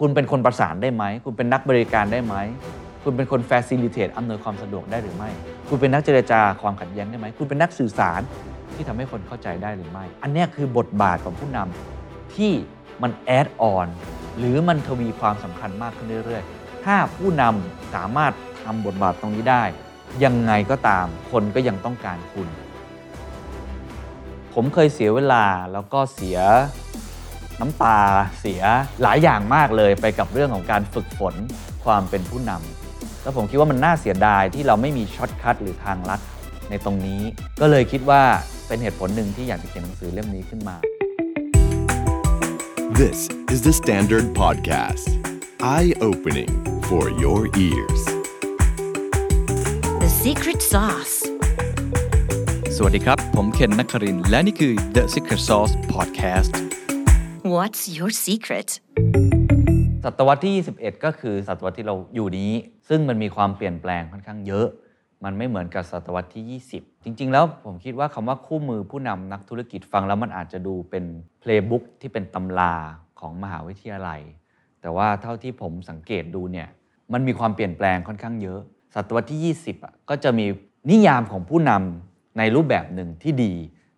คุณเป็นคนประสานได้ไหม คุณเป็นนักบริการได้ไหม คุณเป็นคน facilitate อำนวยความสะดวกได้หรือไม่ คุณเป็นนักเจรจาความขัดแย้งได้ไหม คุณเป็นนักสื่อสารที่ทำให้คนเข้าใจได้หรือไม่ อันนี้คือบทบาทของผู้นำที่มันแอดออนหรือมันทวีความสำคัญมากขึ้นเรื่อยๆ ถ้าผู้นำสามารถทำบทบาทตรงนี้ได้ ยังไงก็ตามคนก็ยังต้องการคุณ ผมเคยเสียเวลาแล้วก็เสีย น้ำตาเสียหลายอย่างมากเลยไปกับเรื่องของการฝึกฝนความเป็นผู้นำแล้วผมคิดว่ามันน่าเสียดายที่เราไม่มีช็อตคัทหรือทางลัดในตรงนี้ ก็เลยคิดว่าเป็นเหตุผลหนึ่งที่อยากจะเขียนหนังสือเล่มนี้ขึ้นมา This is the Standard Podcast. Eye opening for your ears. The secret sauce. สวัสดีครับ ผมเคนนักครินทร์และนี่คือ The Secret Sauce Podcast What's your secret? ศตวรรษที่ 21 ก็คือศตวรรษที่เราอยู่นี้ ซึ่งมันมีความเปลี่ยนแปลงค่อนข้างเยอะ มันไม่เหมือนกับศตวรรษที่ 20 จริง ๆ แล้วผมคิดว่าคำว่าคู่มือผู้นำนักธุรกิจฟังแล้วมันอาจจะดูเป็นเพลย์บุ๊กที่เป็นตำราของมหาวิทยาลัย แต่ว่าเท่าที่ผมสังเกตดูเนี่ยมันมีความเปลี่ยนแปลงค่อนข้างเยอะ ศตวรรษที่ 20อะก็จะมีนิยามของผู้นำในรูปแบบหนึ่งที่ดี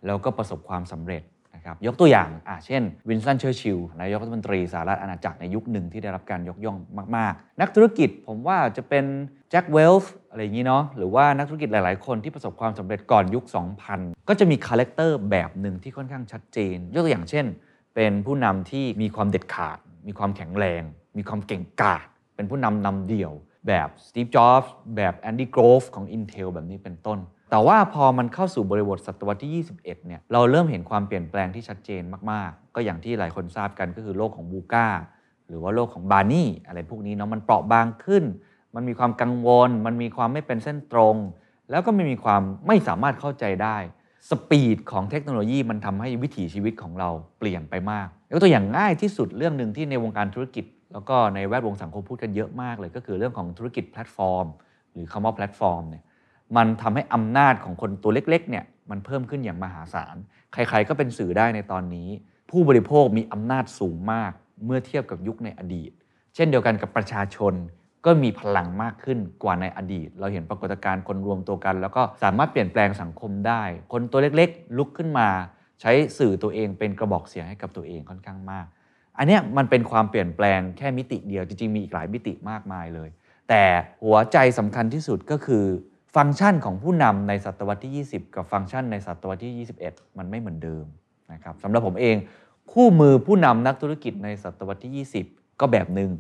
แล้วก็ประสบความสำเร็จ นะครับยกตัวอย่างอะเช่นวินสตันเชอร์ชิลนายกรัฐมนตรีสหราชอาณาจักรในยุคหนึ่งที่ได้รับการยกย่องมาก ๆ นักธุรกิจไม่ว่าจะเป็นแจ็คเวลช์อะไรอย่างนี้เนาะหรือว่านักธุรกิจหลาย ๆ คนที่ประสบความสำเร็จก่อนยุค 2000 ก็จะมี character แบบหนึ่งที่ค่อนข้างชัดเจน ยกตัวอย่างเช่น เป็นผู้นำที่มีความเด็ดขาด มีความแข็งแรง มีความเก่งกาจเป็นผู้นำนำเดี่ยว แบบสตีฟจ็อบส์แบบแอนดี้โกรฟของ Intel แบบนี้เป็นต้น แต่ว่าพอมันเข้าสู่บริบทศตวรรษที่ 21 เนี่ย เราเริ่มเห็นความเปลี่ยนแปลงที่ชัดเจนมาก ๆ ก็อย่างที่หลายคนทราบกันก็คือโลกของบูก้าหรือว่าโลกของบาร์นี่อะไรพวกนี้เนาะมันเปราะบางขึ้น มันมีความกังวล มันมีความไม่เป็นเส้นตรง แล้วก็ไม่มีความไม่สามารถเข้าใจได้สปีดของเทคโนโลยีมันทำให้วิถีชีวิตของเราเปลี่ยนไปมากยกตัวอย่างง่ายที่สุดเรื่องหนึ่งที่ในวงการธุรกิจ แล้วก็ในแวดวงสังคมพูดกันเยอะมากเลย ก็คือเรื่องของธุรกิจแพลตฟอร์ม หรือคำว่าแพลตฟอร์มเนี่ยมันทำให้อำนาจของคนตัวเล็กๆเนี่ยมันเพิ่มขึ้นอย่างมหาศาล ใครๆก็เป็นสื่อได้ในตอนนี้ ผู้บริโภคมีอำนาจสูงมาก เมื่อเทียบกับยุคในอดีต เช่นเดียวกันกับประชาชนก็มีพลังมากขึ้นกว่าในอดีต เราเห็นปรากฏการณ์คนรวมตัวกัน แล้วก็สามารถเปลี่ยนแปลงสังคมได้ คนตัวเล็กๆ ลุกขึ้นมา ใช้สื่อตัวเองเป็นกระบอกเสียงให้กับตัวเองค่อนข้างมาก อันเนี้ยมันเป็นความเปลี่ยนแปลงแค่มิติเดียวจริง ๆ มีอีกหลายมิติมากมายเลย แต่หัวใจสำคัญที่สุดก็คือ ฟังก์ชันของผู้นำในศตวรรษที่ 20 กับฟังก์ชันในศตวรรษที่ 21 มันไม่เหมือนเดิมนะครับสำหรับผมเองคู่มือผู้นำนักธุรกิจในศตวรรษที่ 20 ก็แบบหนึ่ง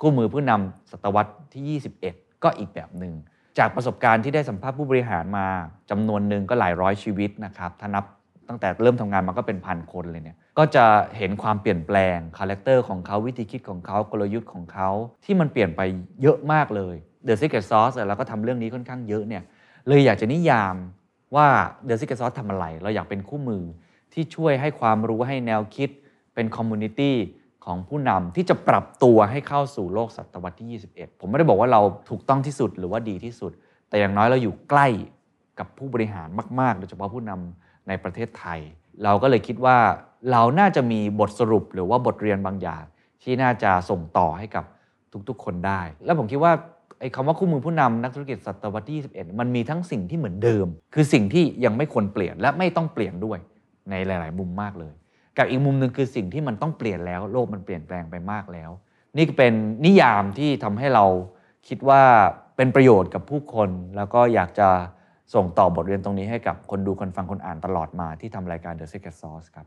คู่มือผู้นำศตวรรษที่ 21 ก็อีกแบบหนึ่งจากประสบการณ์ที่ได้สัมภาษณ์ผู้บริหารมาจำนวนหนึ่งก็หลายร้อยชีวิตนะครับถ้านับตั้งแต่เริ่มทำงานมาก็เป็นพันคนเลยเนี่ย ก็จะเห็นความเปลี่ยนแปลง character ของเขาวิธีคิดของเขากลยุทธ์ของเขาที่มันเปลี่ยนไปเยอะมากเลย The Secret Sauce เราก็ทำเรื่องนี้ค่อนข้างเยอะเนี่ยเลยอยากจะนิยามว่า The Secret Sauce ทำอะไร เราอยากเป็นคู่มือที่ช่วยให้ความรู้ให้แนวคิดเป็น community ของผู้นำที่จะปรับตัวให้เข้าสู่โลกศตวรรษที่ 21 ผมไม่ได้บอกว่าเราถูกต้องที่สุดหรือว่าดีที่สุด แต่อย่างน้อยเราอยู่ใกล้กับผู้บริหารมาก ๆ โดยเฉพาะผู้นำในประเทศไทย เราก็เลยคิดว่า เราน่าจะมีบทสรุปหรือว่าบทเรียนบางอย่าง ที่น่าจะส่งต่อให้กับทุกๆ คนได้ แล้วผมคิดว่าไอ้คำว่าคู่มือผู้นำนักธุรกิจศตวรรษที่21 มันมีทั้งสิ่งที่เหมือนเดิม คือสิ่งที่ยังไม่ควรเปลี่ยนและไม่ต้องเปลี่ยนด้วยในหลาย ๆ มุมมากเลย กับอีกมุมหนึ่งคือสิ่งที่มันต้องเปลี่ยนแล้ว โลกมันเปลี่ยนแปลงไปมากแล้ว นี่เป็นนิยามที่ทำให้เราคิดว่าเป็นประโยชน์กับผู้คน แล้วก็อยากจะส่งต่อบทเรียนตรงนี้ให้กับคนดูคนฟังคนอ่านตลอดมาที่ทำรายการ The Secret Sauce ครับ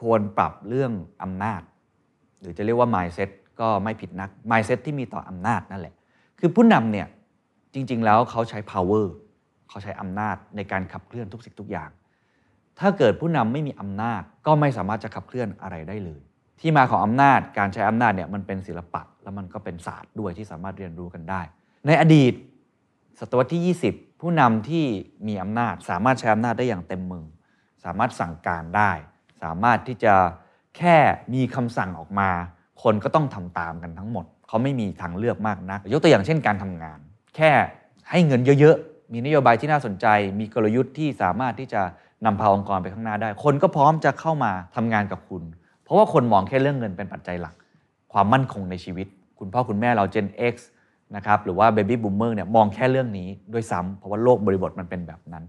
ควรปรับเรื่องอำนาจ หรือจะเรียกว่า mindset ก็ไม่ผิดนัก mindset ที่มีต่ออำนาจนั่นแหละ คือผู้นำเนี่ยจริง ๆ แล้วเขาใช้ power เขาใช้อำนาจในการขับเคลื่อนทุกสิ่งทุกอย่าง ถ้าเกิดผู้นำไม่มีอำนาจก็ไม่สามารถจะขับเคลื่อนอะไรได้เลย ที่มาของอำนาจการใช้อำนาจเนี่ยมันเป็นศิลปะ แล้วมันก็เป็นศาสตร์ด้วยที่สามารถเรียนรู้กันได้ ในอดีต ศตวรรษที่ 20 ผู้นำที่มีอำนาจสามารถใช้อำนาจได้อย่างเต็มมือ สามารถสั่งการได้ สามารถที่จะแค่มีคำสั่งออกมา คนก็ต้องทำตามกันทั้งหมด เขาไม่มีทางเลือกมากนัก ยกตัวอย่างเช่นการทำงาน แค่ให้เงินเยอะๆ มีนโยบายที่น่าสนใจ มีกลยุทธ์ที่สามารถที่จะนำพาองค์กรไปข้างหน้าได้ คนก็พร้อมจะเข้ามาทำงานกับคุณ เพราะว่าคนมองแค่เรื่องเงินเป็นปัจจัยหลัก ความมั่นคงในชีวิต คุณพ่อคุณแม่เรา Gen X นะครับหรือว่า Baby Boomer เนี่ยมองแค่เรื่องนี้ด้วยซ้ำเพราะว่าโลกบริบทมันเป็นแบบนั้น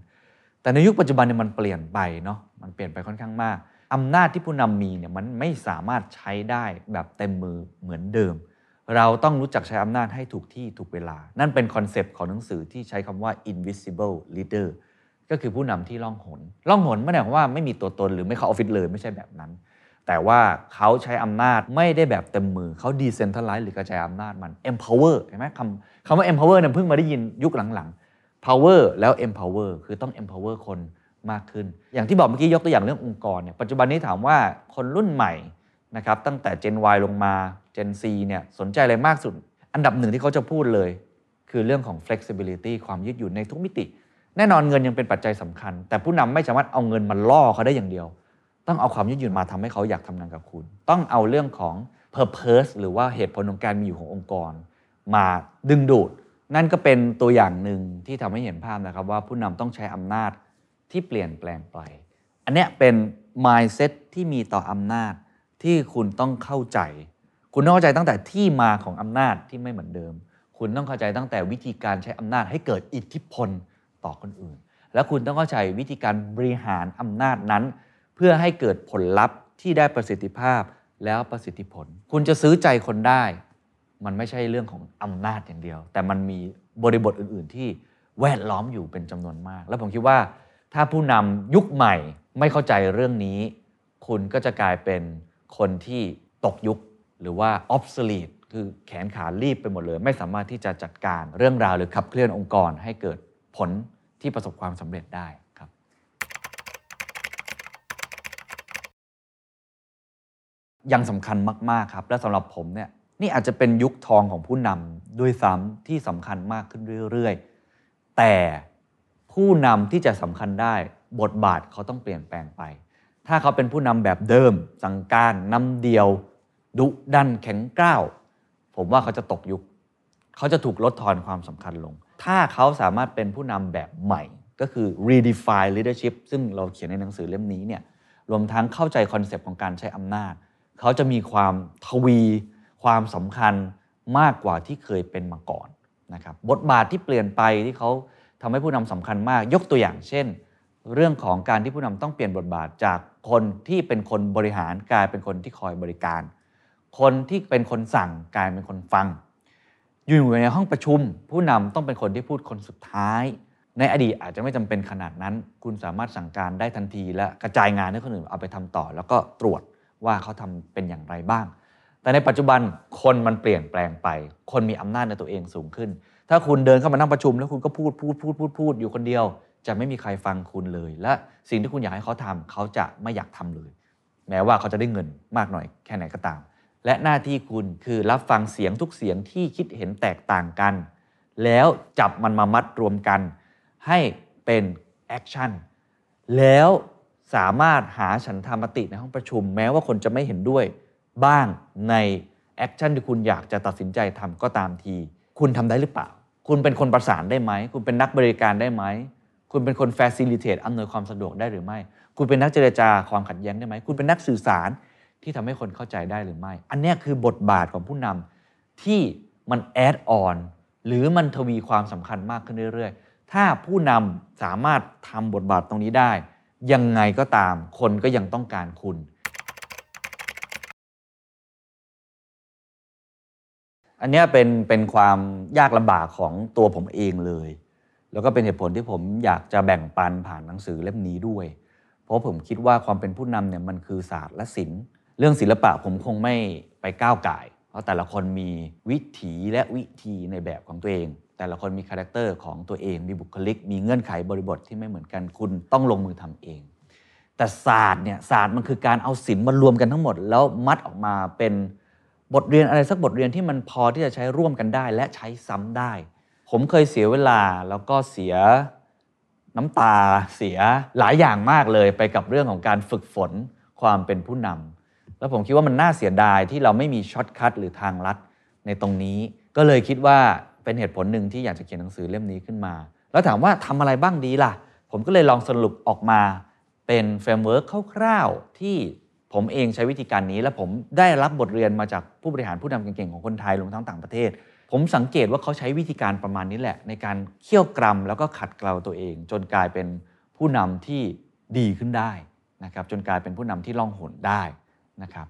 แต่ในยุคปัจจุบันเนี่ยมันเปลี่ยนไปเนาะมันเปลี่ยนไปค่อนข้างมาก อำนาจที่ผู้นำมีเนี่ยมันไม่สามารถใช้ได้แบบเต็มมือเหมือนเดิม เราต้องรู้จักใช้อำนาจให้ถูกที่ถูกเวลา นั่นเป็นคอนเซปต์ของหนังสือที่ใช้คำว่า invisible leader ก็คือผู้นำที่ล่องหน ล่องหนไม่ได้หมายว่าไม่มีตัวตนหรือไม่เข้าออฟฟิศเลยไม่ใช่แบบนั้น แต่ว่าเขาใช้อำนาจไม่ได้แบบเต็มมือเขา decentralize หรือกระจายอำนาจมัน empower เห็นไหมคำคำว่า empower เนี่ยเพิ่งมาได้ยินยุคหลังๆ power แล้ว empower คือต้อง empower คน มากขึ้น อย่างที่บอกเมื่อกี้ยกตัวอย่างเรื่ององค์กรเนี่ยปัจจุบันนี้ถามว่าคนรุ่นใหม่นะครับตั้งแต่ Gen Y ลงมา Gen Z เนี่ยสนใจอะไรมากสุด อันดับหนึ่งที่เขาจะพูดเลย คือเรื่องของ flexibility ความยืดหยุ่นในทุกมิติ แน่นอนเงินยังเป็นปัจจัยสำคัญ แต่ผู้นำไม่สามารถเอาเงินมาล่อเขาได้อย่างเดียว ต้องเอาความยืดหยุ่นมาทำให้เขาอยากทำงานกับคุณ ต้องเอาเรื่องของ purpose หรือว่าเหตุผลของการมีอยู่ขององค์กร มาดึงดูด นั่นก็เป็นตัวอย่างหนึ่งที่ทำให้เห็นภาพนะครับว่าผู้นำต้องใช้อำนาจ ที่เปลี่ยนแปลงไป อันเนี้ยเป็น mindset ที่มีต่ออำนาจที่คุณต้องเข้าใจ คุณต้องเข้าใจตั้งแต่ที่มาของอำนาจที่ไม่เหมือนเดิม คุณต้องเข้าใจตั้งแต่วิธีการใช้อำนาจให้เกิดอิทธิพลต่อคนอื่น และคุณต้องเข้าใจวิธีการบริหารอำนาจนั้น เพื่อให้เกิดผลลัพธ์ที่ได้ประสิทธิภาพแล้วประสิทธิผล คุณจะซื้อใจคนได้ มันไม่ใช่เรื่องของอำนาจอย่างเดียว แต่มันมีบริบทอื่น ๆ ที่แวดล้อมอยู่เป็นจำนวนมาก แล้วผมคิดว่า ถ้าผู้นำยุคใหม่ไม่เข้าใจเรื่องนี้ คุณก็จะกลายเป็นคนที่ตกยุคหรือว่า obsolete คือแขนขารีบไปหมดเลย ไม่สามารถที่จะจัดการเรื่องราวหรือขับเคลื่อนองค์กรให้เกิดผลที่ประสบความสำเร็จได้ครับยังสำคัญมาก ๆ ครับ และสำหรับผมเนี่ยนี่อาจจะเป็นยุคทองของผู้นำด้วยซ้ำที่สำคัญมากขึ้นเรื่อย ๆ แต่ ผู้นำที่จะสำคัญได้บทบาทเขาต้องเปลี่ยนแปลงไป ถ้าเขาเป็นผู้นำแบบเดิม สั่งการนำเดียว ดุดันแข็งกร้าว ผมว่าเขาจะตกยุค เขาจะถูกลดทอนความสำคัญลง ถ้าเขาสามารถเป็นผู้นำแบบใหม่ ก็คือ redefine leadership ซึ่งเราเขียนในหนังสือเล่มนี้เนี่ยรวมทั้งเข้าใจคอนเซปต์ของการใช้อำนาจ เขาจะมีความทวี ความสำคัญมากกว่าที่เคยเป็นมาก่อนนะครับบทบาทที่เปลี่ยนไปที่เขา ทำให้ผู้นำสำคัญมาก ยกตัวอย่างเช่น เรื่องของการที่ผู้นำต้องเปลี่ยนบทบาทจากคนที่เป็นคนบริหารกลายเป็นคนที่คอยบริการ คนที่เป็นคนสั่งกลายเป็นคนฟัง อยู่ในห้องประชุม ผู้นำต้องเป็นคนที่พูดคนสุดท้าย ในอดีตอาจจะไม่จำเป็นขนาดนั้น คุณสามารถสั่งการได้ทันที และกระจายงานให้คนอื่นเอาไปทำต่อ แล้วก็ตรวจว่าเขาทำเป็นอย่างไรบ้าง แต่ในปัจจุบันคนมันเปลี่ยนแปลงไป คนมีอำนาจในตัวเองสูงขึ้น ถ้าคุณเดินเข้ามานั่งประชุม แล้วคุณก็พูดพูดพูดพูดพูดอยู่คนเดียว จะไม่มีใครฟังคุณเลย และสิ่งที่คุณอยากให้เขาทำเขาจะไม่อยากทำเลย แม้ว่าเขาจะได้เงินมากหน่อยแค่ไหนก็ตาม และหน้าที่คุณคือรับฟังเสียงทุกเสียงที่คิดเห็นแตกต่างกัน แล้วจับมันมามัดรวมกัน ให้เป็น action แล้วสามารถหาฉันทามติในห้องประชุม แม้ว่าคนจะไม่เห็นด้วยบ้างใน action ที่คุณอยากจะตัดสินใจทำก็ตามที คุณทำได้หรือเปล่า คุณเป็นคนประสานได้ไหม คุณเป็นนักบริการได้ไหม คุณเป็นคน facilitate อำนวยความสะดวกได้หรือไม่ คุณเป็นนักเจรจาความขัดแย้งได้ไหม คุณเป็นนักสื่อสารที่ทำให้คนเข้าใจได้หรือไม่ อันนี้คือบทบาทของผู้นำที่มันแอดออนหรือมันทวีความสำคัญมากขึ้นเรื่อย ๆ ถ้าผู้นำสามารถทำบทบาทตรงนี้ได้ ยังไงก็ตามคนก็ยังต้องการคุณ อันนี้เป็นเป็นความยากลำบากของตัวผมเองเลย แล้วก็เป็นเหตุผลที่ผมอยากจะแบ่งปันผ่านหนังสือเล่มนี้ด้วย เพราะผมคิดว่าความเป็นผู้นำเนี่ยมันคือศาสตร์และศิลป์เรื่องศิลปะผมคงไม่ไปก้าวก่ายเพราะแต่ละคนมีวิถีและวิธีในแบบของตัวเอง แต่ละคนมี character ของตัวเอง มีบุคลิก มีเงื่อนไขบริบทที่ไม่เหมือนกันคุณต้องลงมือทำเอง แต่ศาสตร์เนี่ยศาสตร์มันคือการเอาศิลป์มารวมกันทั้งหมด แล้วมัดออกมาเป็น บทเรียนอะไรสักบทเรียนที่มันพอที่จะใช้ร่วมกันได้ และใช้ซ้ำได้ ผมเคยเสียเวลาแล้วก็เสียน้ำตาเสียหลายอย่างมากเลยไปกับเรื่องของการฝึกฝนความเป็นผู้นำแล้วผมคิดว่ามันน่าเสียดายที่เราไม่มี shortcut หรือทางลัดในตรงนี้ ก็เลยคิดว่าเป็นเหตุผลหนึ่งที่อยากจะเขียนหนังสือเล่มนี้ขึ้นมา แล้วถามว่าทำอะไรบ้างดีล่ะ ผมก็เลยลองสรุปออกมาเป็น framework คร่าวๆที่ ผมเองใช้วิธีการนี้ และผมได้รับบทเรียนมาจากผู้บริหารผู้นำเก่งๆของคนไทยรวมทั้งต่างประเทศ ผมสังเกตว่าเขาใช้วิธีการประมาณนี้แหละ ในการเคี่ยวกรำแล้วก็ขัดเกลาตัวเอง จนกลายเป็นผู้นำที่ดีขึ้นได้นะครับจนกลายเป็นผู้นำที่ล่องหนได้นะครับ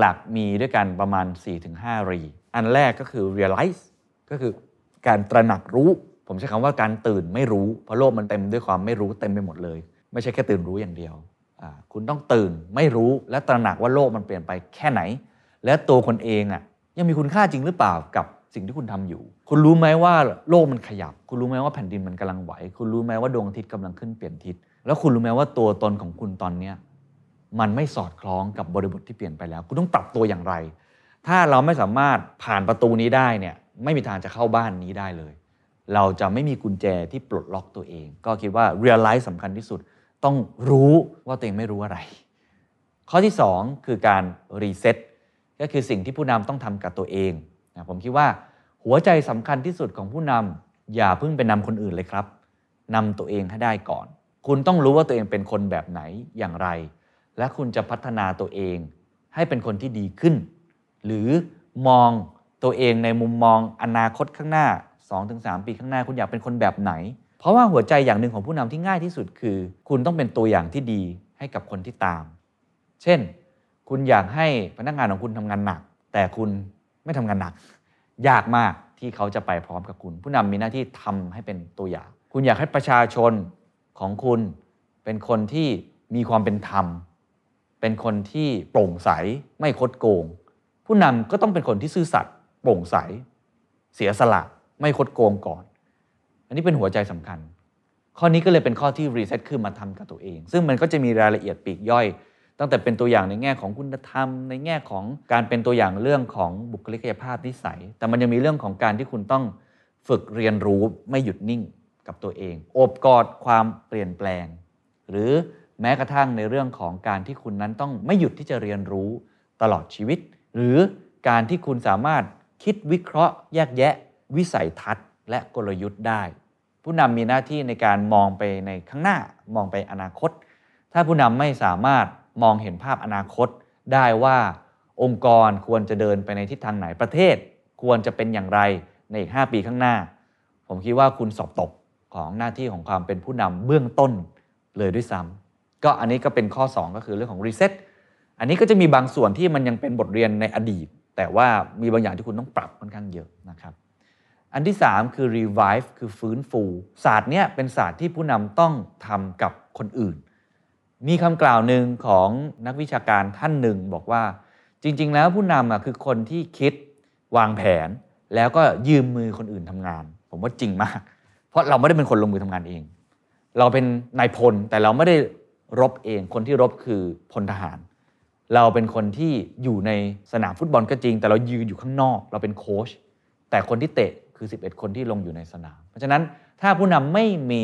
หลักๆมีด้วยกันประมาณ 4-5 รี อันแรกก็คือ realize ก็คือการตระหนักรู้ ผมใช้คำว่าการตื่นไม่รู้ เพราะโลกมันเต็มด้วยความไม่รู้เต็มไปหมดเลย ไม่ใช่แค่ตื่นรู้อย่างเดียว คุณต้องตื่นไม่รู้และตระหนักว่าโลกมันเปลี่ยนไปแค่ไหน และตัวคนเองอะยังมีคุณค่าจริงหรือเปล่ากับสิ่งที่คุณทำอยู่ คุณรู้ไหมว่าโลกมันขยับ คุณรู้ไหมว่าแผ่นดินมันกำลังไหว คุณรู้ไหมว่าดวงอาทิตย์กำลังขึ้นเปลี่ยนทิศ แล้วคุณรู้ไหมว่าตัวตนของคุณตอนเนี้ยมันไม่สอดคล้องกับบริบทที่เปลี่ยนไปแล้ว คุณต้องปรับตัวอย่างไร ถ้าเราไม่สามารถผ่านประตูนี้ได้เนี่ยไม่มีทางจะเข้าบ้านนี้ได้เลย เราจะไม่มีกุญแจที่ปลดล็อกตัวเอง ก็คิดว่า realize สำคัญที่สุด ต้องรู้ว่าตัวเองไม่รู้อะไร ข้อที่ 2 คือการรีเซ็ตก็คือสิ่งที่ผู้นำต้องทำกับตัวเองนะผมคิดว่าหัวใจสำคัญที่สุดของผู้นำอย่าเพิ่งไปนำคนอื่นเลยครับนำตัวเองให้ได้ก่อน คุณต้องรู้ว่าตัวเองเป็นคนแบบไหนอย่างไร และคุณจะพัฒนาตัวเอง ให้เป็นคนที่ดีขึ้น หรือมองตัวเองในมุมมองอนาคตข้างหน้า 2-3 ปีข้างหน้า คุณอยากเป็นคนแบบไหน เพราะว่าหัวใจอย่างหนึ่งของผู้นำที่ง่ายที่สุดคือ คุณต้องเป็นตัวอย่างที่ดีให้กับคนที่ตาม เช่น คุณอยากให้พนักงานของคุณทำงานหนัก แต่คุณไม่ทำงานหนัก ยากมากที่เขาจะไปพร้อมกับคุณ ผู้นำมีหน้าที่ทำให้เป็นตัวอย่าง คุณอยากให้ประชาชนของคุณเป็นคนที่มีความเป็นธรรม เป็นคนที่โปร่งใสไม่คดโกง ผู้นำก็ต้องเป็นคนที่ซื่อสัตย์โปร่งใส เสียสละไม่คดโกงก่อน อันนี้เป็นหัวใจสำคัญ ข้อนี้ก็เลยเป็นข้อที่รีเซ็ตขึ้นมาทำกับตัวเอง ซึ่งมันก็จะมีรายละเอียดปีกย่อย ตั้งแต่เป็นตัวอย่างในแง่ของคุณธรรม ในแง่ของการเป็นตัวอย่างเรื่องของบุคลิกภาพนิสัย แต่มันยังมีเรื่องของการที่คุณต้องฝึกเรียนรู้ไม่หยุดนิ่งกับตัวเองโอบกอดความเปลี่ยนแปลง หรือแม้กระทั่งในเรื่องของการที่คุณนั้นต้องไม่หยุดที่จะเรียนรู้ตลอดชีวิต หรือการที่คุณสามารถคิดวิเคราะห์ แยกแยะ วิสัยทัศน์ และกลยุทธ์ได้ ผู้นำมีหน้าที่ในการมองไปในข้างหน้ามองไปอนาคต ถ้าผู้นำไม่สามารถมองเห็นภาพอนาคตได้ว่าองค์กรควรจะเดินไปในทิศทางไหนประเทศ ควรจะเป็นอย่างไรในอีก 5 ปีข้างหน้า ผมคิดว่าคุณสอบตกของหน้าที่ของความเป็นผู้นำเบื้องต้นเลยด้วยซ้ำก็อันนี้ก็เป็นข้อ 2 ก็คือเรื่องของรีเซ็ตอันนี้ก็จะมีบางส่วนที่มันยังเป็นบทเรียนในอดีต แต่ว่ามีบางอย่างที่คุณต้องปรับค่อนข้างเยอะนะครับ อันที่ 3 คือ revive คือฟื้นฟู ศาสตร์เนี้ยเป็นศาสตร์ที่ผู้นำต้องทำกับคนอื่น มีคำกล่าวหนึ่งของนักวิชาการท่านหนึ่งบอกว่า จริง ๆ แล้วผู้นำอะคือคนที่คิดวางแผน แล้วก็ยืมมือคนอื่นทำงาน ผมว่าจริงมาก เพราะเราไม่ได้เป็นคนลงมือทำงานเอง เราเป็นนายพลแต่เราไม่ได้รบเอง คนที่รบคือพลทหาร เราเป็นคนที่อยู่ในสนามฟุตบอลก็จริง แต่เรายืนอยู่ข้างนอก เราเป็นโค้ชแต่คนที่เตะ คือ 11 คนที่ลงอยู่ในสนาม เพราะฉะนั้นถ้าผู้นำไม่มี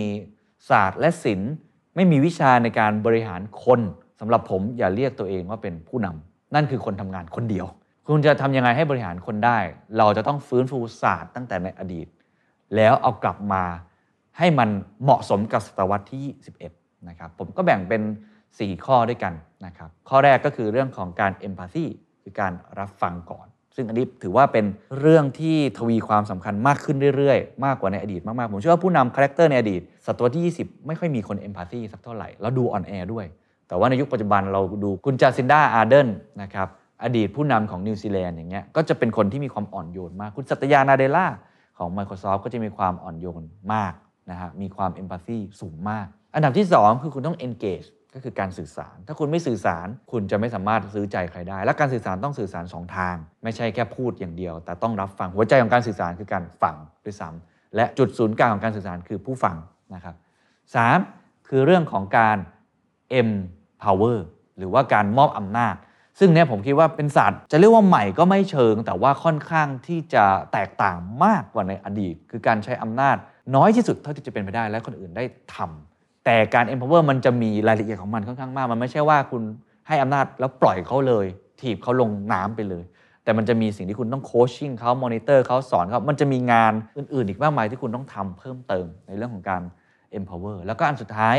ศาสตร์และศิลป์ ไม่มีวิชาในการบริหารคนสำหรับผมอย่าเรียกตัวเองว่าเป็นผู้นำนั่นคือคนทำงานคนเดียว คุณจะทำยังไงให้บริหารคนได้ เราจะต้องฟื้นฟูศาสตร์ตั้งแต่ในอดีต แล้วเอากลับมาให้มันเหมาะสมกับศตวรรษที่21นะครับ ผมก็แบ่งเป็น 4 ข้อด้วยกันนะครับ ข้อแรกก็คือเรื่องของการ empathy คือการรับฟังก่อน ซึ่งอันนี้ถือว่าเป็นเรื่องที่ทวีความสำคัญมากขึ้นเรื่อยๆ มากกว่าในอดีตมากๆ ผมเชื่อว่าผู้นำ character ในอดีตศตวรรษที่ 20 ไม่ค่อยมีคน empathy สักเท่าไหร่ แล้วดูอ่อนแอด้วย แต่ว่าในยุคปัจจุบันเราดูคุณจาซินดาอาร์เดนนะครับอดีตผู้นำของนิวซีแลนด์อย่างเงี้ยก็จะเป็นคนที่มีความอ่อนโยนมาก คุณสัตยานาเดล่าของ Microsoft ก็จะมีความอ่อนโยนมากนะฮะมีความ empathy สูงมาก อันดับที่ 2 คือคุณต้อง engage ก็คือการสื่อสาร ถ้าคุณไม่สื่อสารคุณจะไม่สามารถซื้อใจใครได้ และการสื่อสารต้องสื่อสารสองทาง ไม่ใช่แค่พูดอย่างเดียว แต่ต้องรับฟังหัวใจของการสื่อสารคือการฟังด้วยซ้ำและจุดศูนย์กลางของการสื่อสารคือผู้ฟังนะครับสามคือเรื่องของการ empower หรือว่าการมอบอำนาจ ซึ่งเนี่ยผมคิดว่าเป็นศาสตร์จะเรียกว่าใหม่ก็ไม่เชิง แต่ว่าค่อนข้างที่จะแตกต่างมากกว่าในอดีต คือการใช้อำนาจน้อยที่สุดเท่าที่จะเป็นไปได้และคนอื่นได้ทำ แต่การ empower มันจะมีรายละเอียดของมันค่อนข้างมาก มันไม่ใช่ว่าคุณให้อำนาจแล้วปล่อยเขาเลย ถีบเขาลงน้ำไปเลย แต่มันจะมีสิ่งที่คุณต้องโคชชิ่งเขามอนิเตอร์เขาสอนเขามันจะมีงานอื่นๆ อีกมากมายที่คุณต้องทำเพิ่มเติมในเรื่องของการ empower แล้วก็อันสุดท้าย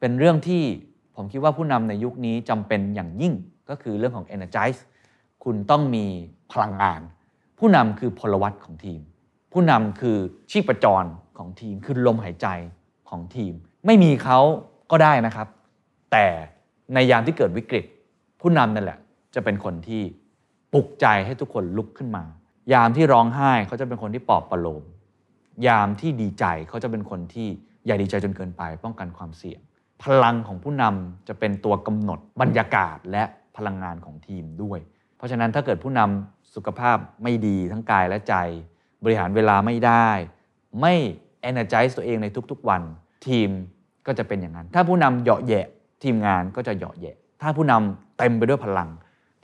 เป็นเรื่องที่ผมคิดว่าผู้นำในยุคนี้จำเป็นอย่างยิ่งก็คือเรื่องของ energize คุณต้องมีพลังงาน ผู้นำคือพลวัตของทีม ผู้นำคือชีพจรของทีม คือลมหายใจของทีม ไม่มีเขาก็ได้นะครับ แต่ในยามที่เกิดวิกฤต ผู้นำนั่นแหละ จะเป็นคนที่ปลุกใจให้ทุกคนลุกขึ้นมา ยามที่ร้องไห้เขาจะเป็นคนที่ปลอบประโลม ยามที่ดีใจเขาจะเป็นคนที่อย่าดีใจจนเกินไป ป้องกันความเสี่ยง พลังของผู้นำจะเป็นตัวกำหนดบรรยากาศและพลังงานของทีมด้วย เพราะฉะนั้นถ้าเกิดผู้นำสุขภาพไม่ดีทั้งกายและใจ บริหารเวลาไม่ได้ ไม่ energize ตัวเองในทุกๆวันทีม ก็จะเป็นอย่างนั้น ถ้าผู้นำเหยาะแยะทีมงานก็จะเหยาะแยะ ถ้าผู้นำเต็มไปด้วยพลัง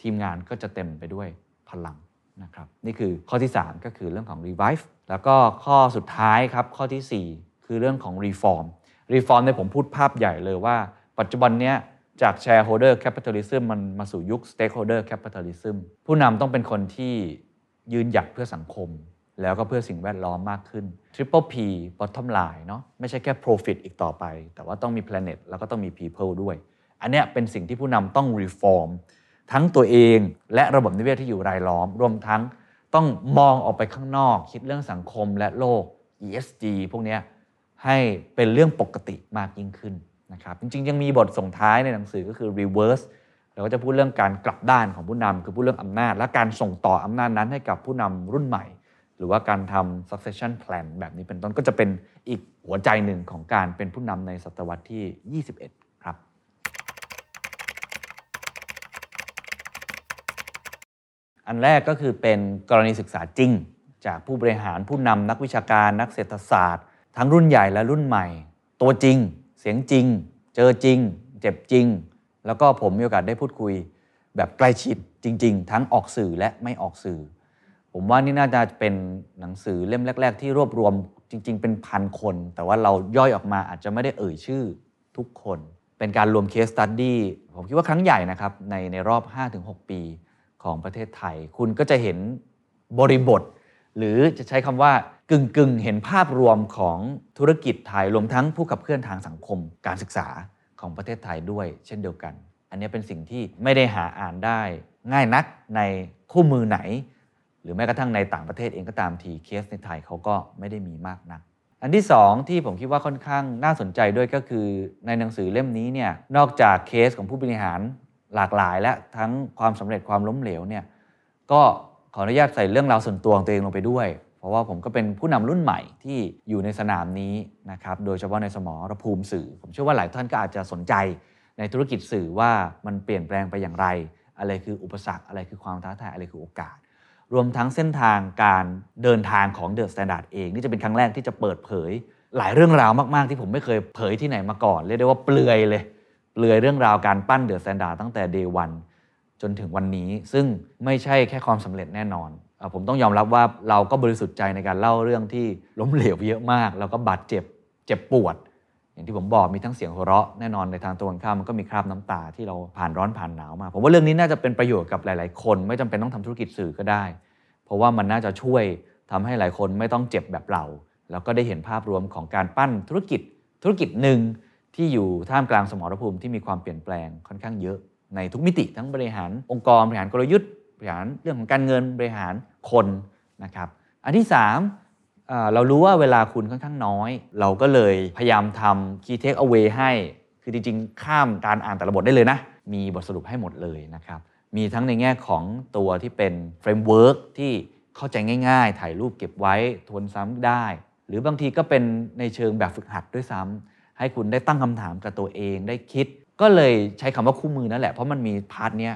ทีมงานก็จะเต็มไปด้วยพลังนะครับนี่คือข้อที่ 3 ก็คือเรื่องของ revive แล้วก็ข้อสุดท้ายครับข้อทีสี่ 4 คือเรื่องของ reform reform เนี่ยผมพูดภาพใหญ่เลยว่า ปัจจุบันเนี้ยจาก shareholder capitalism มันมาสู่ยุค stakeholder capitalism ผู้นำต้องเป็นคนที่ยืนหยัดเพื่อสังคม แล้วก็เพื่อสิ่งแวดล้อมมากขึ้น Triple P bottom line เนาะไม่ใช่แค่ profit อีกต่อไป แต่ว่าต้องมี planet แล้วก็ต้องมี people ด้วย อันเนี้ยเป็นสิ่งที่ผู้นำต้อง reform ทั้งตัวเองและระบบนิเวศที่อยู่รายล้อม รวมทั้งต้องมองออกไปข้างนอก คิดเรื่องสังคมและโลก ESG พวกเนี้ยให้เป็นเรื่องปกติมากยิ่งขึ้นนะครับจริงๆ ยังมีบทส่งท้ายในหนังสือก็คือ reverse เราก็จะพูดเรื่องการกลับด้านของผู้นำคือพูดเรื่องอำนาจ และการส่งต่ออำนาจนั้นให้กับผู้นำรุ่นใหม่ หรือว่าการทำ succession plan แบบนี้เป็นต้นก็จะเป็นอีกหัวใจหนึ่งของการเป็นผู้นำในศตวรรษที่ 21 ครับอันแรกก็คือเป็นกรณีศึกษาจริง จากผู้บริหารผู้นำนักวิชาการนักเศรษฐศาสตร์ ทั้งรุ่นใหญ่และรุ่นใหม่ ตัวจริง เสียงจริง เจอจริง เจ็บจริง แล้วก็ผมมีโอกาสได้พูดคุย แบบใกล้ชิดจริง ๆ ทั้งออกสื่อและไม่ออกสื่อ ผมว่านี่น่าจะเป็นหนังสือเล่มแรก ๆ ที่รวบรวมจริง ๆ เป็นพันคน แต่ว่าเราย่อยออกมาอาจจะไม่ได้เอ่ยชื่อทุกคน เป็นการรวมเคสตัดดี้ผมคิดว่าครั้งใหญ่นะครับในในรอบ 5-6 ปีของประเทศไทย คุณก็จะเห็นบริบท หรือจะใช้คำว่ากึ่งกึ่งๆเห็นภาพรวมของธุรกิจไทยรวมทั้งผู้ขับเคลื่อนทางสังคม การศึกษาของประเทศไทยด้วย เช่นเดียวกัน อันนี้เป็นสิ่งที่ไม่ได้หาอ่านได้ง่ายนักในคู่มือไหน หรือแม้กระทั่งในต่างประเทศเองก็ตามทีเคสในไทยเขาก็ไม่ได้มีมากนัก อันที่สองที่ผมคิดว่าค่อนข้างน่าสนใจด้วยก็คือในหนังสือเล่มนี้เนี่ยนอกจากเคสของผู้บริหารหลากหลาย และทั้งความสำเร็จความล้มเหลวเนี่ยก็ขออนุญาตใส่เรื่องราวส่วนตัวของตัวเองลงไปด้วย เพราะว่าผมก็เป็นผู้นำรุ่นใหม่ที่อยู่ในสนามนี้นะครับโดยเฉพาะในสมรภูมิสื่อ ผมเชื่อว่าหลายท่านก็อาจจะสนใจในธุรกิจสื่อว่ามันเปลี่ยนแปลงไปอย่างไร อะไรคืออุปสรรคอะไรคือความท้าทายอะไรคือโอกาส รวมทั้งเส้นทางการเดินทางของ THE STANDARD เอง นี่จะเป็นครั้งแรกที่จะเปิดเผย หลายเรื่องราวมาก ๆ ที่ผมไม่เคยเผยที่ไหนมาก่อน เรียกได้ว่าเปลือยเลย เปลือยเรื่องราวการปั้น THE STANDARD ตั้งแต่ day one จนถึงวันนี้ซึ่งไม่ใช่แค่ความสำเร็จแน่นอนอผมต้องยอมรับว่าเราก็บริสุทธิ์ใจในการเล่าเรื่องที่ล้มเหลวเยอะมาก แล้วก็บาดเจ็บเจ็บปวด อย่างที่ผมบอกมีทั้งเสียงหัวเราะแน่นอนในทางตรงข้ามมันก็มีคราบน้ำตาที่เราผ่านร้อนผ่านหนาวมาผมว่าเรื่องนี้น่าจะเป็นประโยชน์กับหลาย ๆ คน ไม่จำเป็นต้องทำธุรกิจสื่อก็ได้ เพราะว่ามันน่าจะช่วยทำให้หลายคนไม่ต้องเจ็บแบบเรา แล้วก็ได้เห็นภาพรวมของการปั้นธุรกิจธุรกิจหนึ่งที่อยู่ท่ามกลางสมรภูมิที่มีความเปลี่ยนแปลงค่อนข้างเยอะ ในทุกมิติทั้งบริหารองค์กรบริหารกลยุทธ์บริหารเรื่องของการเงินบริหารคนนะครับอันที่สาม เรารู้ว่าเวลาคุณค่อนข้างน้อย เราก็เลยพยายามทำ key take away ให้ คือจริงๆ ข้ามการอ่านแต่ละบทได้เลยนะ มีบทสรุปให้หมดเลยนะครับ มีทั้งในแง่ของตัวที่เป็น framework ที่เข้าใจง่าย ๆ ถ่ายรูปเก็บไว้ทวนซ้ำได้ หรือบางทีก็เป็นในเชิงแบบฝึกหัดด้วยซ้ำให้คุณได้ตั้งคำถามกับตัวเองได้คิด ก็เลยใช้คำว่าคู่มือนั่นแหละเพราะมันมี part เนี้ย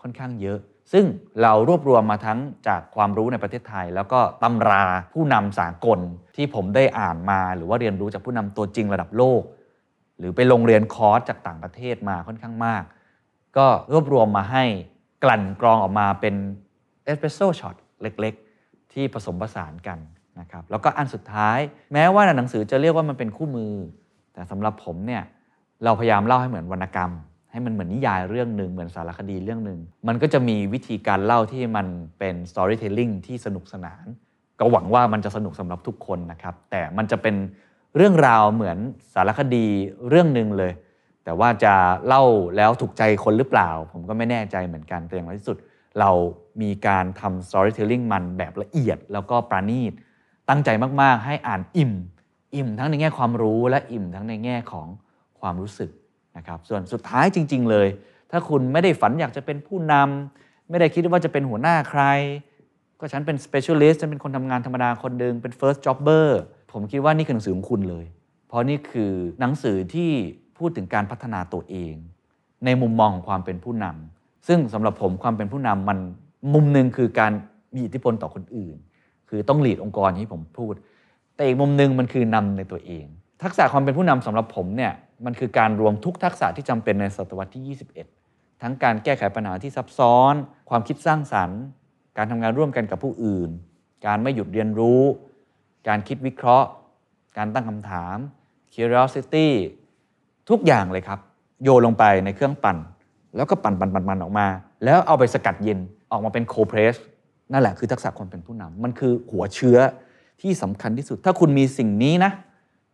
ค่อนข้างเยอะ ซึ่งเรารวบรวมมาทั้งจากความรู้ในประเทศไทย แล้วก็ตำราผู้นำสากลที่ผมได้อ่านมา หรือว่าเรียนรู้จากผู้นำตัวจริงระดับโลก หรือไปลงเรียนคอร์สจากต่างประเทศมาค่อนข้างมาก ก็รวบรวมมาให้กลั่นกรองออกมาเป็น espresso shot เล็ก ๆ ที่ผสมผสานกันนะครับแล้วก็อันสุดท้าย แม้ว่าหนังสือจะเรียกว่ามันเป็นคู่มือ แต่สำหรับผมเนี่ยเราพยายามเล่าให้เหมือนวรรณกรรม ให้มันเหมือนนิยายเรื่องหนึ่งเหมือนสารคดีเรื่องหนึ่งมันก็จะมีวิธีการเล่าที่มันเป็น storytelling ที่สนุกสนาน ก็หวังว่ามันจะสนุกสำหรับทุกคนนะครับแต่มันจะเป็นเรื่องราวเหมือนสารคดีเรื่องหนึ่งเลย แต่ว่าจะเล่าแล้วถูกใจคนหรือเปล่า ผมก็ไม่แน่ใจเหมือนกันแต่อย่างน้อยที่สุด เรามีการทำ storytelling มันแบบละเอียด แล้วก็ประณีตตั้งใจมาก ๆ ให้อ่านอิ่ม อิ่มทั้งในแง่ความรู้และอิ่มทั้งในแง่ของความรู้สึก นะครับส่วนสุดท้ายจริง ๆ เลย ถ้าคุณไม่ได้ฝันอยากจะเป็นผู้นำไม่ได้คิดว่าจะเป็นหัวหน้าใคร ก็ฉันเป็น specialist ฉันเป็นคนทำงานธรรมดาคนหนึ่งเป็น first jobber ผมคิดว่านี่คือหนังสือของคุณเลย เพราะนี่คือหนังสือที่พูดถึงการพัฒนาตัวเอง ในมุมมองของความเป็นผู้นำซึ่งสำหรับผมความเป็นผู้นำมันมุมหนึ่งคือการมีอิทธิพลต่อคนอื่น คือต้องหลีดองค์กรอย่างที่ผมพูด แต่อีกมุมหนึ่งมันคือนำในตัวเอง ทักษะความเป็นผู้นำสำหรับผมเนี่ย มันคือการรวมทุกทักษะที่จำเป็นในศตวรรษที่ 21 ทั้งการแก้ไขปัญหาที่ซับซ้อน ความคิดสร้างสรรค์ การทำงานร่วมกันกับผู้อื่น การไม่หยุดเรียนรู้ การคิดวิเคราะห์ การตั้งคำถาม curiosity ทุกอย่างเลยครับ โยนลงไปในเครื่องปั่น แล้วก็ปั่นปั่นปั่นปั่นออกมา แล้วเอาไปสกัดเย็นออกมาเป็นโคเพรสนั่นแหละคือทักษะความเป็นผู้นำมันคือหัวเชื้อที่สำคัญที่สุด ถ้าคุณมีสิ่งนี้นะ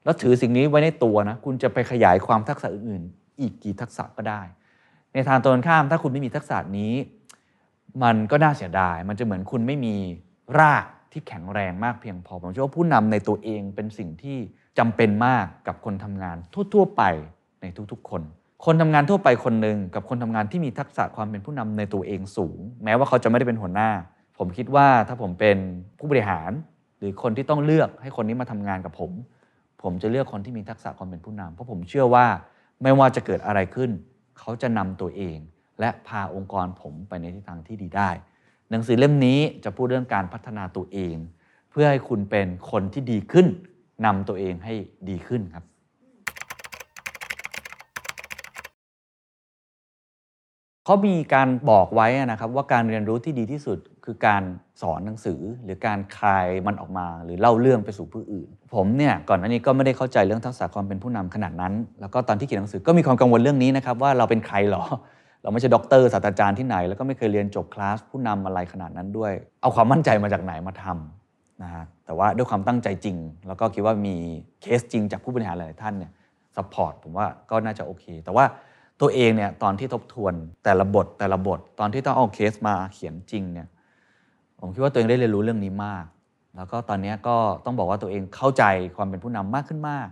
แล้วถือสิ่งนี้ไว้ในตัวนะคุณจะไปขยายความทักษะอื่นๆ อีกกี่ทักษะก็ได้ ในทางตรงข้ามถ้าคุณไม่มีทักษะนี้ มันก็น่าเสียดาย มันจะเหมือนคุณไม่มีรากที่แข็งแรงมากเพียงพอผมเชื่อว่าผู้นำในตัวเองเป็นสิ่งที่จำเป็นมากกับคนทำงานทั่วๆไปในทุกๆ คน คนทำงานทั่วไปคนหนึ่งกับคนทำงานที่มีทักษะความเป็นผู้นำในตัวเองสูง แม้ว่าเขาจะไม่ได้เป็นหัวหน้า ผมคิดว่าถ้าผมเป็นผู้บริหาร หรือคนที่ต้องเลือกให้คนนี้มาทำงานกับผม ผมจะเลือกคนที่มีทักษะความเป็นผู้นำเพราะผมเชื่อว่าไม่ว่าจะเกิดอะไรขึ้น เขาจะนำตัวเอง และพาองค์กรผมไปในทิศทางที่ดีได้ หนังสือเล่มนี้จะพูดเรื่องการพัฒนาตัวเอง เพื่อให้คุณเป็นคนที่ดีขึ้นนำตัวเองให้ดีขึ้นครับ เขามีการบอกไว้นะครับว่าการเรียนรู้ที่ดีที่สุดคือการสอนหนังสือ หรือการคลายมันออกมา หรือเล่าเรื่องไปสู่ผู้อื่น ผมเนี่ยก่อนหน้านี้ก็ไม่ได้เข้าใจเรื่องทักษะความเป็นผู้นำขนาดนั้น แล้วก็ตอนที่เขียนหนังสือก็มีความกังวลเรื่องนี้นะครับว่าเราเป็นใครหรอ เราไม่ใช่ด็อกเตอร์ศาสตราจารย์ที่ไหน แล้วก็ไม่เคยเรียนจบคลาสผู้นำอะไรขนาดนั้นด้วย เอาความมั่นใจมาจากไหนมาทำนะฮะแต่ว่าด้วยความตั้งใจจริง แล้วก็คิดว่ามีเคสจริงจากผู้บริหารหลายท่านเนี่ย support ผมว่าก็น่าจะโอเค แต่ว่า ตัวเองเนี่ยตอนที่ทบทวนแต่ละบทแต่ละบท ตอนที่ต้องเอาเคสมาเขียนจริงเนี่ยผมคิดว่าตัวเองได้เรียนรู้เรื่องนี้มาก แล้วก็ตอนนี้ก็ต้องบอกว่าตัวเองเข้าใจความเป็นผู้นำมากขึ้นมาก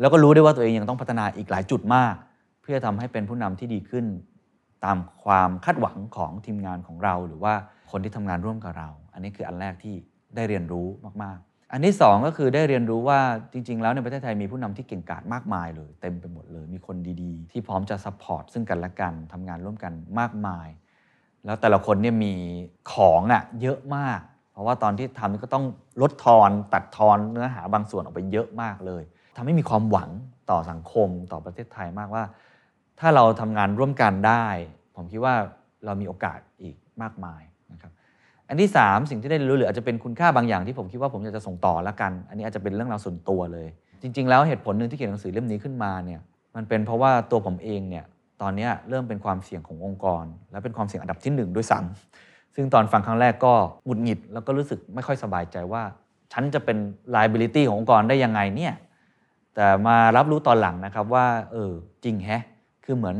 แล้วก็รู้ได้ว่าตัวเองยังต้องพัฒนาอีกหลายจุดมาก เพื่อทำให้เป็นผู้นำที่ดีขึ้น ตามความคาดหวังของทีมงานของเรา หรือว่าคนที่ทำงานร่วมกับเรา อันนี้คืออันแรกที่ได้เรียนรู้มาก อันที่สองก็คือได้เรียนรู้ว่าจริง ๆ แล้วในประเทศไทยมีผู้นำที่เก่งกาจมากมายเลย เต็มไปหมดเลย มีคนดีๆ ที่พร้อมจะ support ซึ่งกันและกันทำงานร่วมกันมากมาย แล้วแต่ละคนเนี่ยมีของอะเยอะมาก เพราะว่าตอนที่ทำนี่ก็ต้องลดทอนตัดทอนเนื้อหาบางส่วนออกไปเยอะมากเลยทำให้มีความหวังต่อสังคมต่อประเทศไทยมากว่า ถ้าเราทำงานร่วมกันได้ ผมคิดว่าเรามีโอกาสอีกมากมาย อันที่ 3 สิ่งที่ได้รู้หรืออาจจะเป็นคุณค่าบางอย่างที่ผมคิดว่าผมอยากจะส่งต่อละกัน อันนี้อาจจะเป็นเรื่องราวส่วนตัวเลย จริง ๆ แล้วเหตุผลหนึ่งที่เขียนหนังสือเล่มนี้ขึ้นมาเนี่ยมันเป็นเพราะว่าตัวผมเองเนี่ยตอนนี้เริ่มเป็นความเสี่ยงขององค์กร และเป็นความเสี่ยงอันดับที่หนึ่งด้วยซ้ำซึ่งตอนฟังครั้งแรกก็หงุดหงิดแล้วก็รู้สึกไม่ค่อยสบายใจว่า ฉันจะเป็น liability ขององค์กรได้ยังไงเนี่ยแต่มารับรู้ตอนหลังนะครับว่าเออจริงแฮะคือเหมือน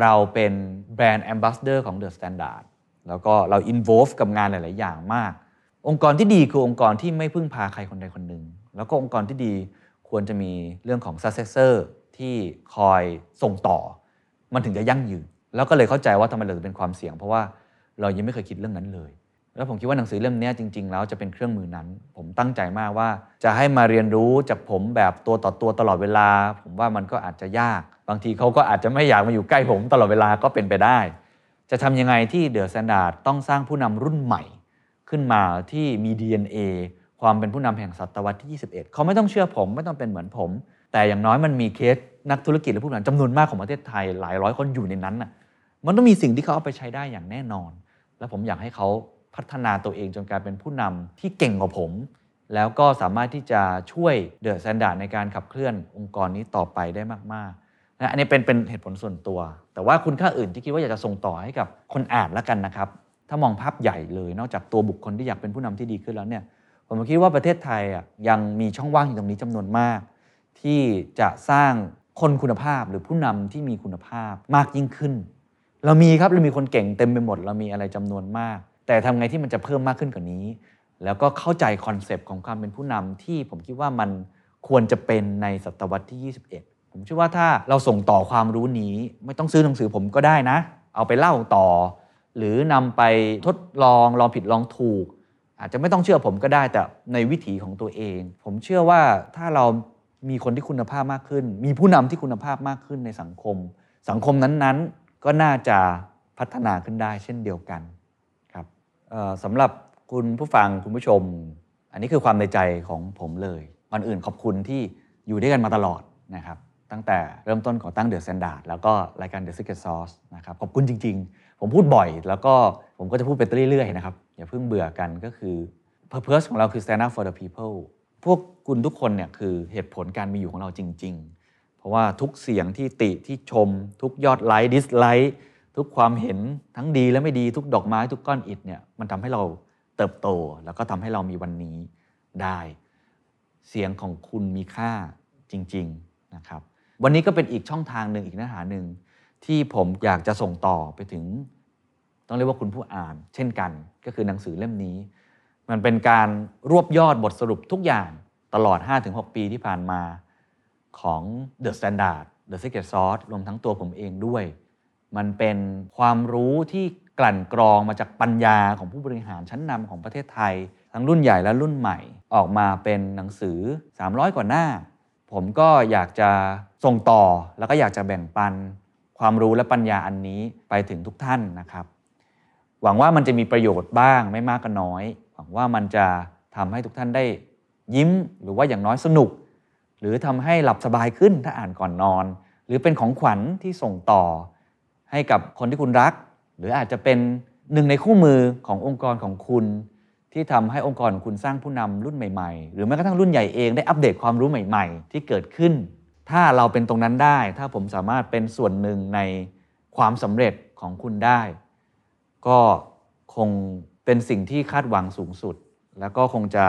เราเป็นแบรนด์แอมบาสเดอร์ของ The Standard แล้วก็เรา involve กับงานหลาย ๆ อย่างมาก องค์กรที่ดีคือองค์กรที่ไม่พึ่งพาใครคนใดคนหนึ่ง แล้วก็องค์กรที่ดีควรจะมีเรื่องของ successor ที่คอยส่งต่อ มันถึงจะยั่งยืน แล้วก็เลยเข้าใจว่าทำไมเราถึงเป็นความเสี่ยง เพราะว่าเรายังไม่เคยคิดเรื่องนั้นเลย แล้วผมคิดว่าหนังสือเล่มนี้จริง ๆ แล้วจะเป็นเครื่องมือนั้น ผมตั้งใจมากว่าจะให้มาเรียนรู้จากผมแบบตัวต่อตัวตลอดเวลา ผมว่ามันก็อาจจะยาก บางทีเขาก็อาจจะไม่อยากมาอยู่ใกล้ผมตลอดเวลาก็เป็นไปได้ จะทำยังไงที่เดอะ s แ a นดาร์ดต้องสร้างผู้นำรุ่นใหม่ ขึ้นมาที่มี DNA ความเป็นผู้นำแห่งศตวรรษที่ 21 เขาไม่ต้องเชื่อผมไม่ต้องเป็นเหมือนผม แต่อย่างน้อยมันมีเคสนักธุรกิจและผู้บริหารจำนวนมากของประเทศไทยหลายร้อยคนอยู่ในนั้นน่ะมันต้องมีสิ่งที่เขาเอาไปใช้ได้อย่างแน่นอน และผมอยากให้เขาพัฒนาตัวเองจนกลายเป็นผู้นำที่เก่งกว่าผม แล้วก็สามารถที่จะช่วยเดอะ s แ a นดาร์ดในการขับเคลื่อนองค์กรนี้ต่อไปได้มากๆ นะอันนี้เป็นเป็นเหตุผลส่วนตัว แต่ว่าคุณค่าอื่นที่คิดว่าอยากจะส่งต่อให้กับคนอ่านแล้วกันนะครับ ถ้ามองภาพใหญ่เลย นอกจากตัวบุคคลที่อยากเป็นผู้นำที่ดีขึ้นแล้วเนี่ยผมคิดว่าประเทศไทยอะยังมีช่องว่างอยู่ตรงนี้จำนวนมาก ที่จะสร้างคนคุณภาพหรือผู้นำที่มีคุณภาพมากยิ่งขึ้น เรามีครับเรามีคนเก่งเต็มไปหมด เรามีอะไรจำนวนมาก แต่ทำไงที่มันจะเพิ่มมากขึ้นกว่านี้ แล้วก็เข้าใจ concept ของความเป็นผู้นำที่ผมคิดว่ามันควรจะเป็นในศตวรรษที่ 21 ผมเชื่อว่าถ้าเราส่งต่อความรู้นี้ ไม่ต้องซื้อหนังสือผมก็ได้นะ เอาไปเล่าต่อ หรือนำไปทดลองลองผิดลองถูก อาจจะไม่ต้องเชื่อผมก็ได้แต่ในวิถีของตัวเอง ผมเชื่อว่าถ้าเรามีคนที่คุณภาพมากขึ้น มีผู้นำที่คุณภาพมากขึ้นในสังคม สังคมนั้นๆ ก็น่าจะพัฒนาขึ้นได้เช่นเดียวกันครับสำหรับคุณผู้ฟังคุณผู้ชม อันนี้คือความในใจของผมเลยก่อนอื่นขอบคุณที่อยู่ด้วยกันมาตลอดนะครับ ตั้งแต่เริ่มต้นก่อตั้งเดอะ s ซนดาร์ดแล้วก็รายการ The Secret Sauce นะครับขอบคุณจริง ๆ ผมพูดบ่อย แล้วก็ผมก็จะพูดไปเรื่อยๆนะครับอย่าเพิ่งเบื่อกันก็คือ Purpose ของเราคือ Stand up for the people พวกคุณทุกคนเนี่ยคือเหตุผลการมีอยู่ของเราจริง ๆ เพราะว่าทุกเสียงที่ติที่ชม ทุกยอด like dislike ทุกความเห็นทั้งดีและไม่ดีทุกดอกไม้ทุกก้อนอิฐเนี่ยมันทำให้เราเติบโต แล้วก็ทำให้เรามีวันนี้ได้ เสียงของคุณมีค่าจริง ๆนะครับ วันนี้ก็เป็นอีกช่องทางหนึ่งอีกเนื้อหาหนึ่งที่ผมอยากจะส่งต่อไปถึง ต้องเรียกว่าคุณผู้อ่าน เช่นกัน ก็คือหนังสือเล่มนี้ มันเป็นการรวบยอดบทสรุปทุกอย่างตลอด 5-6 ปีที่ผ่านมาของ The Standard The Secret Sauce รวมทั้งตัวผมเองด้วย มันเป็นความรู้ที่กลั่นกรองมาจากปัญญาของผู้บริหารชั้นนำของประเทศไทย ทั้งรุ่นใหญ่และรุ่นใหม่ ออกมาเป็นหนังสือ 300 กว่าหน้า ผมก็อยากจะส่งต่อแล้วก็อยากจะแบ่งปันความรู้และปัญญาอันนี้ไปถึงทุกท่านนะครับ หวังว่ามันจะมีประโยชน์บ้างไม่มากก็น้อย หวังว่ามันจะทำให้ทุกท่านได้ยิ้มหรือว่าอย่างน้อยสนุก หรือทำให้หลับสบายขึ้นถ้าอ่านก่อนนอน หรือเป็นของขวัญที่ส่งต่อ ให้กับคนที่คุณรัก หรืออาจจะเป็นหนึ่งในคู่มือขององค์กรของคุณ ที่ทำให้องค์กรของคุณสร้างผู้นำรุ่นใหม่ๆ หรือแม้กระทั่งรุ่นใหญ่เองได้อัปเดตความรู้ใหม่ๆ ที่เกิดขึ้น ถ้าเราเป็นตรงนั้นได้ ถ้าผมสามารถเป็นส่วนหนึ่งในความสำเร็จของคุณได้ ก็คงเป็นสิ่งที่คาดหวังสูงสุด แล้วก็คงจะ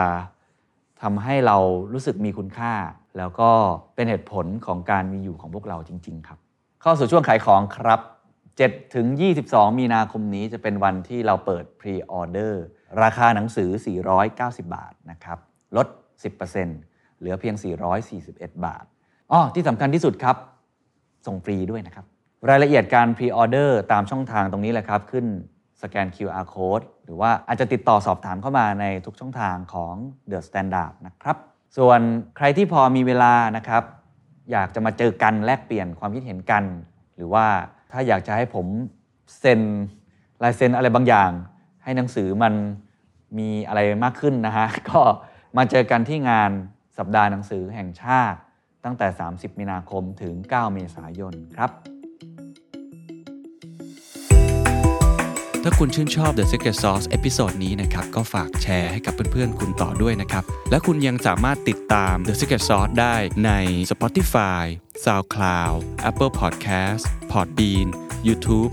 ทำให้เรารู้สึกมีคุณค่า แล้วก็เป็นเหตุผลของการมีอยู่ของพวกเราจริง ๆ ครับ เข้าสู่ช่วงขายของครับ7ถึง22 มีนาคมนี้จะเป็นวันที่เราเปิด pre-order ราคาหนังสือ 490 บาทนะครับลด 10%เหลือเพียง 441 บาทอ้อที่สำคัญที่สุดครับ ส่งฟรีด้วยนะครับ รายละเอียดการ pre-order ตามช่องทางตรงนี้แหละครับ ขึ้นสแกน QR code หรือว่าอาจจะติดต่อสอบถามเข้ามาในทุกช่องทางของ The Standard นะครับ ส่วนใครที่พอมีเวลานะครับ อยากจะมาเจอกันแลกเปลี่ยนความคิดเห็นกัน หรือว่าถ้าอยากจะให้ผมเซ็นลายเซ็นอะไรบางอย่าง ให้หนังสือมันมีอะไรมากขึ้นนะฮะ ก็มาเจอกันที่งานสัปดาห์หนังสือแห่งชาติ ตั้งแต่ 30 มีนาคมถึง 9 เมษายนครับ ถ้าคุณชื่นชอบ The Secret Sauce episode นี้นะครับ ก็ฝากแชร์ให้กับเพื่อนๆ คุณต่อด้วยนะครับ และคุณยังสามารถติดตาม The Secret Sauce ได้ใน Spotify, SoundCloud, Apple Podcast, Podbean, YouTube